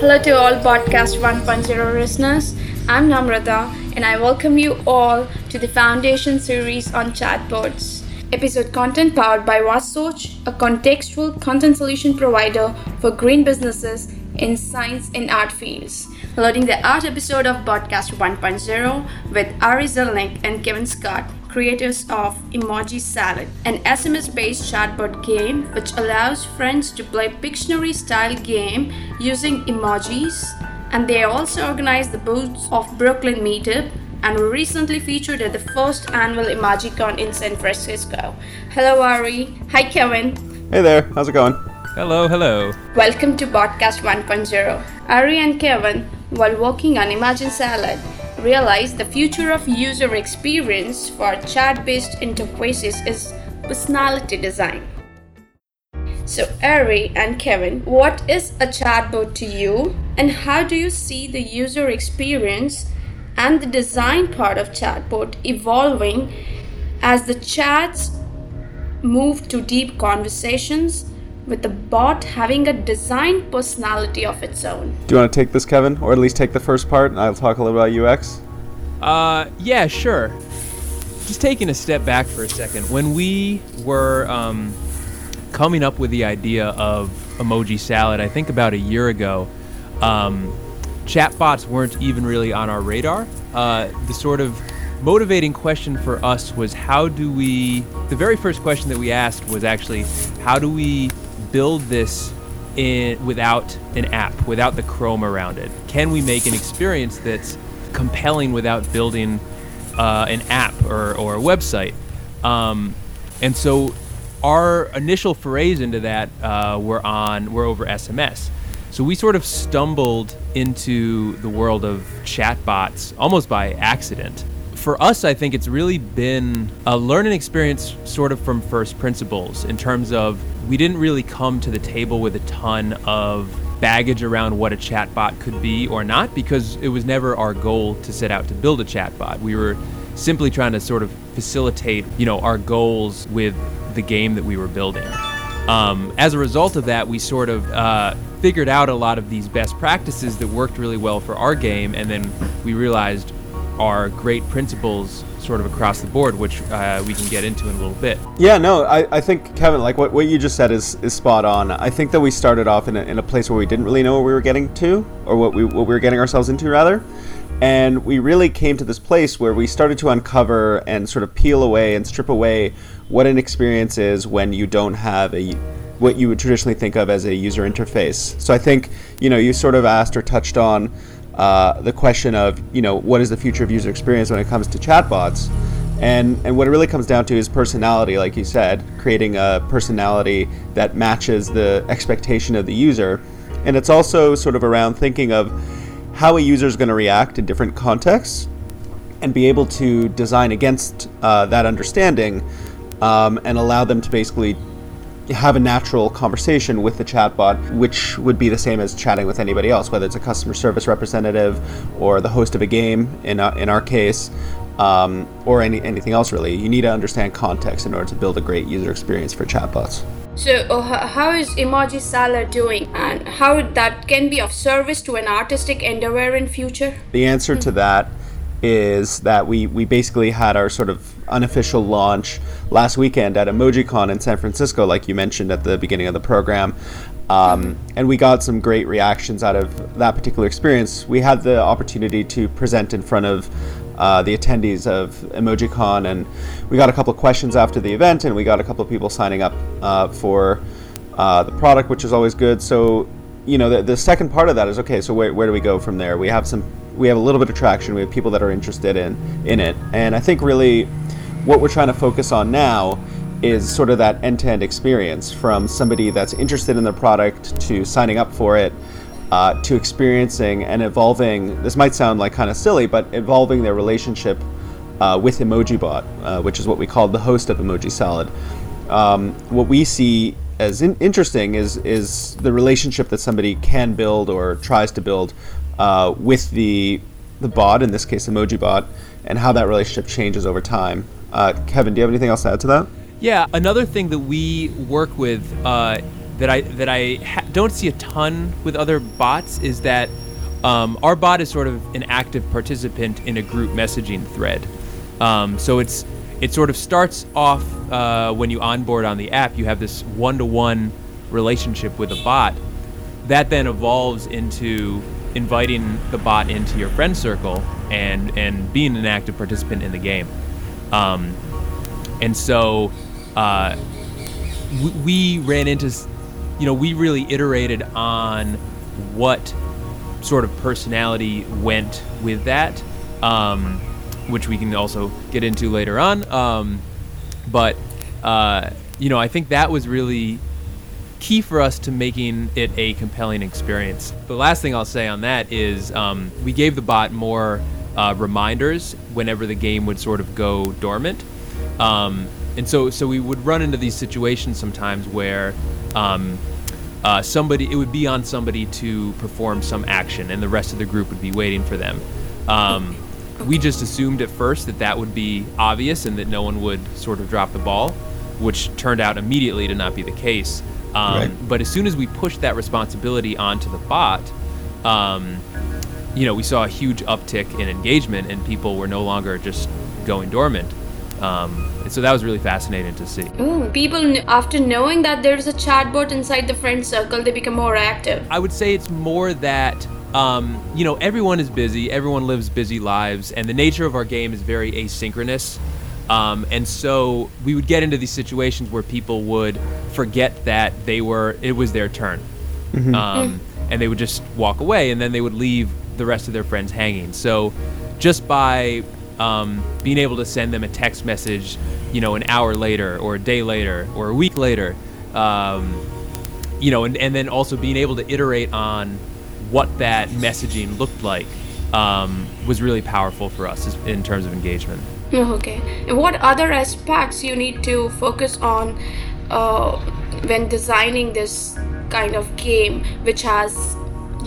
Hello to all Podcast 1.0 listeners. I'm Namrata and I welcome you all to the Foundation series on chatbots. Episode content powered by Wassoch, a contextual content solution provider for green businesses in science and art fields. Loading the art episode of Podcast 1.0 with Ari Zelnick and Kevin Scott creators of Emoji Salad, an SMS based chatbot game which allows friends to play Pictionary style game using emojis. And they also organize the booths of Brooklyn Meetup and were recently featured at the first annual EmojiCon in San Francisco. Hello, Ari. Hi, Kevin. Hey there. How's it going? Hello, hello. Welcome to Podcast 1.0. Ari and Kevin, while working on Emoji Salad, realized the future of user experience for chat based interfaces is personality design. So, Ari and Kevin, what is a chatbot to you, and how do you see the user experience and the design part of chatbot evolving as the chats move to deep conversations with the bot having a design personality of its own. Do you want to take this, Kevin, or at least take the first part, and I'll talk a little about UX? Uh, yeah, sure. Just taking a step back for a second. When we were um, coming up with the idea of emoji salad, I think about a year ago, um, chatbots weren't even really on our radar. Uh, the sort of motivating question for us was how do we the very first question that we asked was actually how do we build this in without an app, without the Chrome around it? Can we make an experience that's compelling without building uh, an app or, or a website? Um, and so our initial forays into that uh, were on were over SMS. So we sort of stumbled into the world of chatbots almost by accident for us, I think it's really been a learning experience sort of from first principles in terms of we didn't really come to the table with a ton of baggage around what a chatbot could be or not because it was never our goal to set out to build a chatbot. We were simply trying to sort of facilitate, you know, our goals with the game that we were building. Um, as a result of that, we sort of uh, figured out a lot of these best practices that worked really well for our game, and then we realized are great principles sort of across the board, which uh, we can get into in a little bit. Yeah, no, I, I think, Kevin, like what, what you just said is, is spot on. I think that we started off in a, in a place where we didn't really know what we were getting to, or what we, what we were getting ourselves into, rather. And we really came to this place where we started to uncover and sort of peel away and strip away what an experience is when you don't have a what you would traditionally think of as a user interface. So I think, you know, you sort of asked or touched on uh, the question of you know what is the future of user experience when it comes to chatbots? And and what it really comes down to is personality like you said creating a personality that matches the expectation of the user. And it's also sort of around thinking of how a user is going to react in different contexts and be able to design against uh, that understanding um, and allow them to basically have a natural conversation with the chatbot, which would be the same as chatting with anybody else, whether it's a customer service representative or the host of a game in, a, in our case, um, or any, anything else really. You need to understand context in order to build a great user experience for chatbots. So, uh, how is Emoji Salad doing, and how that can be of service to an artistic endeavor in future? The answer to that is that we, we basically had our sort of unofficial launch last weekend at EmojiCon in San Francisco, like you mentioned at the beginning of the program. Um, and we got some great reactions out of that particular experience. We had the opportunity to present in front of uh, the attendees of EmojiCon, and we got a couple of questions after the event, and we got a couple of people signing up uh, for uh, the product, which is always good. So, you know, the, the second part of that is okay. So where, where do we go from there? We have some we have a little bit of traction. We have people that are interested in in it, and I think really what we're trying to focus on now is sort of that end-to-end experience from somebody that's interested in the product to signing up for it uh, to experiencing and evolving. This might sound like kind of silly, but evolving their relationship uh, with EmojiBot, uh, which is what we call the host of Emoji Salad. Um, what we see as in- interesting is is the relationship that somebody can build or tries to build uh, with the the bot, in this case, Emoji Bot, and how that relationship changes over time. Uh, Kevin, do you have anything else to add to that? Yeah, another thing that we work with uh, that I that I ha- don't see a ton with other bots is that um, our bot is sort of an active participant in a group messaging thread. Um, so it's it sort of starts off uh, when you onboard on the app. You have this one-to-one relationship with a bot that then evolves into inviting the bot into your friend circle and and being an active participant in the game. Um, and so uh, we, we ran into, you know, we really iterated on what sort of personality went with that, um, which we can also get into later on. Um, but uh, you know, I think that was really key for us to making it a compelling experience. The last thing I'll say on that is um, we gave the bot more uh, reminders whenever the game would sort of go dormant. Um, and so, so we would run into these situations sometimes where um, uh, somebody, it would be on somebody to perform some action, and the rest of the group would be waiting for them. Um, we just assumed at first that that would be obvious and that no one would sort of drop the ball, which turned out immediately to not be the case. Um, Right. But as soon as we pushed that responsibility onto the bot, um, you know, we saw a huge uptick in engagement, and people were no longer just going dormant. Um, and so that was really fascinating to see. Ooh, people, after knowing that there's a chatbot inside the friend circle, they become more active. I would say it's more that um, you know everyone is busy, everyone lives busy lives, and the nature of our game is very asynchronous. Um, and so we would get into these situations where people would forget that they were it was their turn, um, and they would just walk away, and then they would leave the rest of their friends hanging. So just by um, being able to send them a text message, you know, an hour later, or a day later, or a week later. Um, you know, and, and then also being able to iterate on what that messaging looked like um, was really powerful for us in terms of engagement. Okay. And what other aspects you need to focus on uh, when designing this kind of game, which has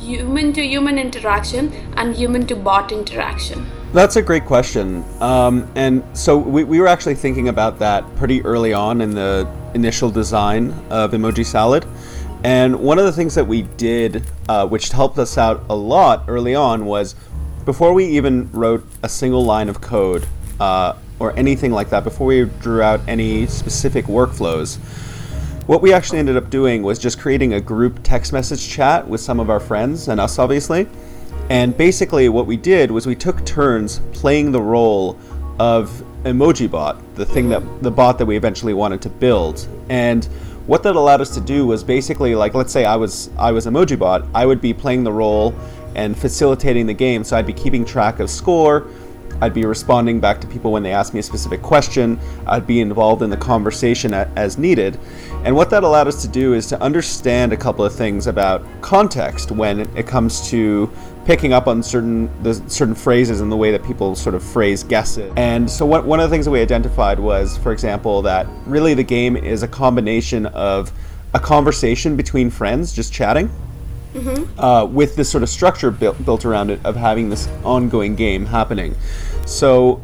human to human interaction and human to bot interaction? That's a great question. Um, and so we, we were actually thinking about that pretty early on in the initial design of Emoji Salad. And one of the things that we did, uh, which helped us out a lot early on, was before we even wrote a single line of code uh, or anything like that, before we drew out any specific workflows, what we actually ended up doing was just creating a group text message chat with some of our friends and us, obviously. And basically, what we did was we took turns playing the role of Emoji Bot, the thing that the bot that we eventually wanted to build. And what that allowed us to do was basically like, let's say I was I was Emoji Bot, I would be playing the role and facilitating the game. So I'd be keeping track of score. I'd be responding back to people when they ask me a specific question. I'd be involved in the conversation as needed. And what that allowed us to do is to understand a couple of things about context when it- it comes to picking up on certain the certain phrases and the way that people sort of phrase guesses. And so what, one of the things that we identified was, for example, that really the game is a combination of a conversation between friends just chatting uh, with this sort of structure built, built around it of having this ongoing game happening. So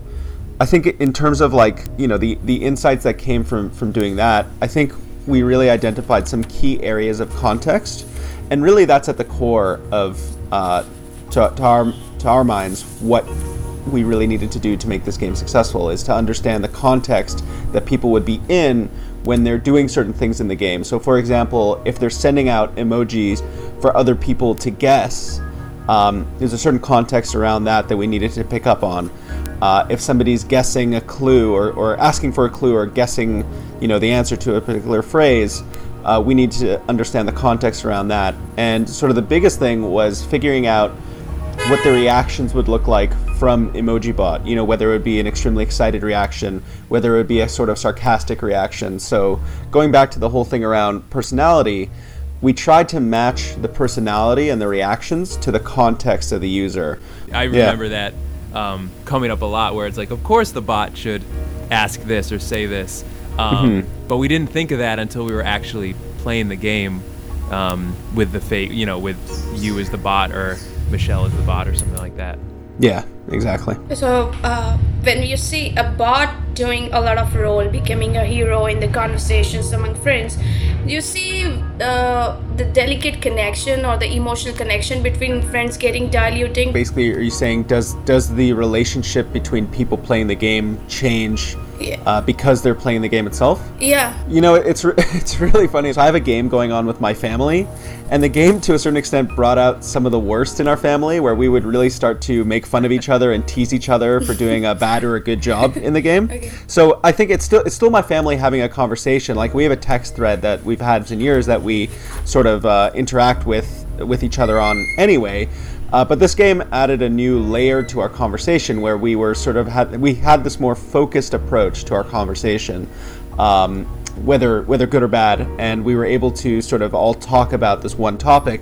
I think in terms of like you know the the insights that came from from doing that, I think we really identified some key areas of context, and really that's at the core of uh, to, to our to our minds what we really needed to do to make this game successful is to understand the context that people would be in when they're doing certain things in the game. So, for example, if they're sending out emojis for other people to guess, um, there's a certain context around that that we needed to pick up on. Uh, if somebody's guessing a clue or, or asking for a clue or guessing, you know, the answer to a particular phrase, uh, we need to understand the context around that. And sort of the biggest thing was figuring out what the reactions would look like from EmojiBot. You know, whether it would be an extremely excited reaction, whether it would be a sort of sarcastic reaction. So going back to the whole thing around personality, we tried to match the personality and the reactions to the context of the user. I Yeah. remember that um, coming up a lot, where it's like, of course the bot should ask this or say this, um, but we didn't think of that until we were actually playing the game um, with the fake, you know, with you as the bot or Michelle as the bot or something like that. Yeah, exactly. So uh, when you see a bot doing a lot of role, becoming a hero in the conversations among friends, you see uh, the delicate connection or the emotional connection between friends getting diluting. Basically, are you saying does does the relationship between people playing the game change Yeah. uh, because they're playing the game itself? Yeah. You know, it's re- it's really funny. So I have a game going on with my family, and the game, to a certain extent, brought out some of the worst in our family, where we would really start to make fun of each other and tease each other for doing a bad or a good job in the game. Okay. So I think it's still it's still my family having a conversation. Like we have a text thread that we've had in years that we sort of uh, interact with with each other on anyway. Uh, but this game added a new layer to our conversation where we were sort of had we had this more focused approach to our conversation, um, whether whether good or bad, and we were able to sort of all talk about this one topic,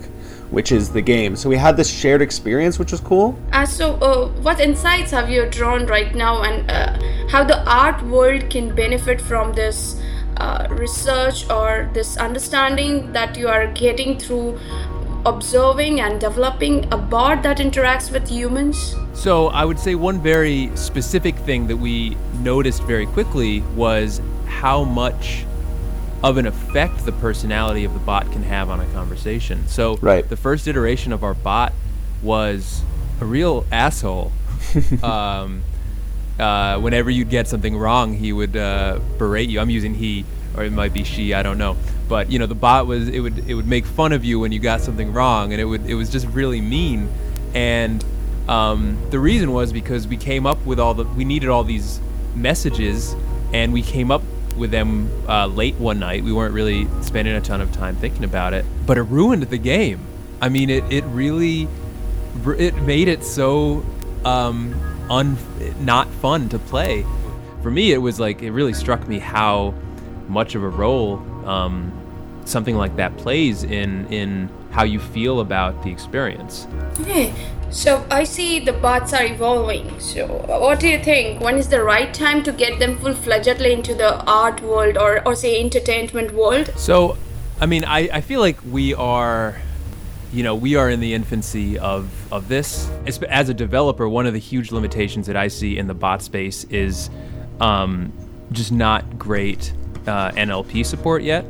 which is the game. So we had this shared experience, which was cool. Uh, so, uh, what insights have you drawn right now, and uh, how the art world can benefit from this uh, research or this understanding that you are getting through observing and developing a bot that interacts with humans? So I would say one very specific thing that we noticed very quickly was how much of an effect the personality of the bot can have on a conversation. So Right. the first iteration of our bot was a real asshole. um, uh, whenever you'd get something wrong, he would uh, berate you. I'm using he, or it might be she. I don't know. But you know, the bot was it would it would make fun of you when you got something wrong, and it would it was just really mean. And um, the reason was because we came up with all the we needed all these messages, and we came up with them uh, late one night. We weren't really spending a ton of time thinking about it, but it ruined the game. I mean, it it really it made it so um, un not fun to play. For me, it was like it really struck me how much of a role um, something like that plays in in how you feel about the experience. Okay, so I see the bots are evolving. So, what do you think? When is the right time to get them full fledgedly into the art world or, or say entertainment world? So, I mean, I, I feel like we are, you know, we are in the infancy of, of this. As, as a developer, one of the huge limitations that I see in the bot space is um, just not great uh, NLP support yet.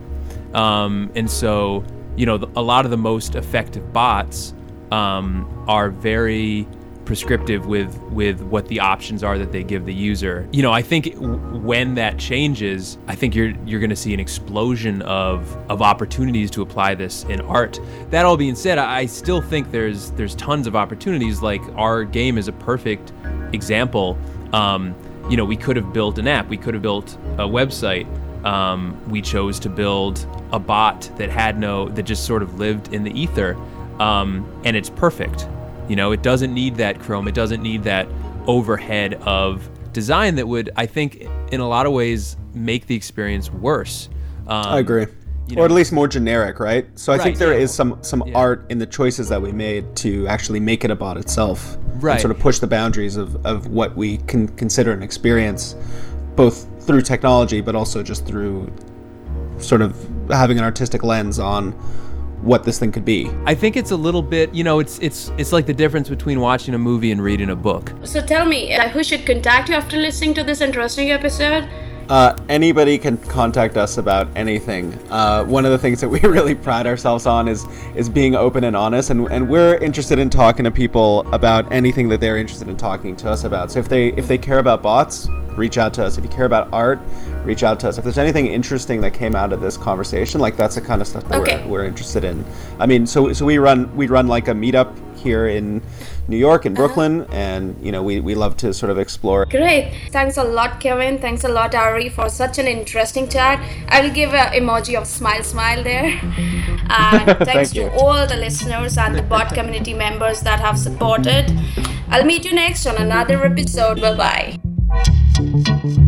Um, and so, you know, a lot of the most effective bots um, are very prescriptive with with what the options are that they give the user. You know, I think when that changes, I think you're you're going to see an explosion of of opportunities to apply this in art. That all being said, I still think there's there's tons of opportunities. Like our game is a perfect example. Um, you know, we could have built an app, we could have built a website. Um, we chose to build a bot that had no that just sort of lived in the ether, um, and it's perfect. You know, it doesn't need that Chrome. It doesn't need that overhead of design that would, I think, in a lot of ways, make the experience worse. Um, I agree. you or at least more generic, right? So I think Right, there yeah. is some some Yeah. art in the choices that we made to actually make it about itself, Right. And sort of push the boundaries of, of what we can consider an experience, both through technology, but also just through sort of having an artistic lens on what this thing could be. I think it's a little bit, you know, it's it's it's like the difference between watching a movie and reading a book. So, tell me, uh, who should contact you after listening to this interesting episode? Uh, anybody can contact us about anything. Uh, one of the things that we really pride ourselves on is is being open and honest, and, and we're interested in talking to people about anything that they're interested in talking to us about. So if they if they care about bots, reach out to us. If you care about art, reach out to us. If there's anything interesting that came out of this conversation, like that's the kind of stuff that Okay. we're, we're interested in. I mean, so so we run we run like a meetup here in New York and uh-huh. Brooklyn, and you know we, we love to sort of explore Great. Thanks a lot, Kevin. Thanks a lot, Ari, for such an interesting chat. I'll give an emoji of smile, smile there. And thanks Thank to you. all the listeners and the bot community members that have supported. I'll meet you next on another episode. Bye bye.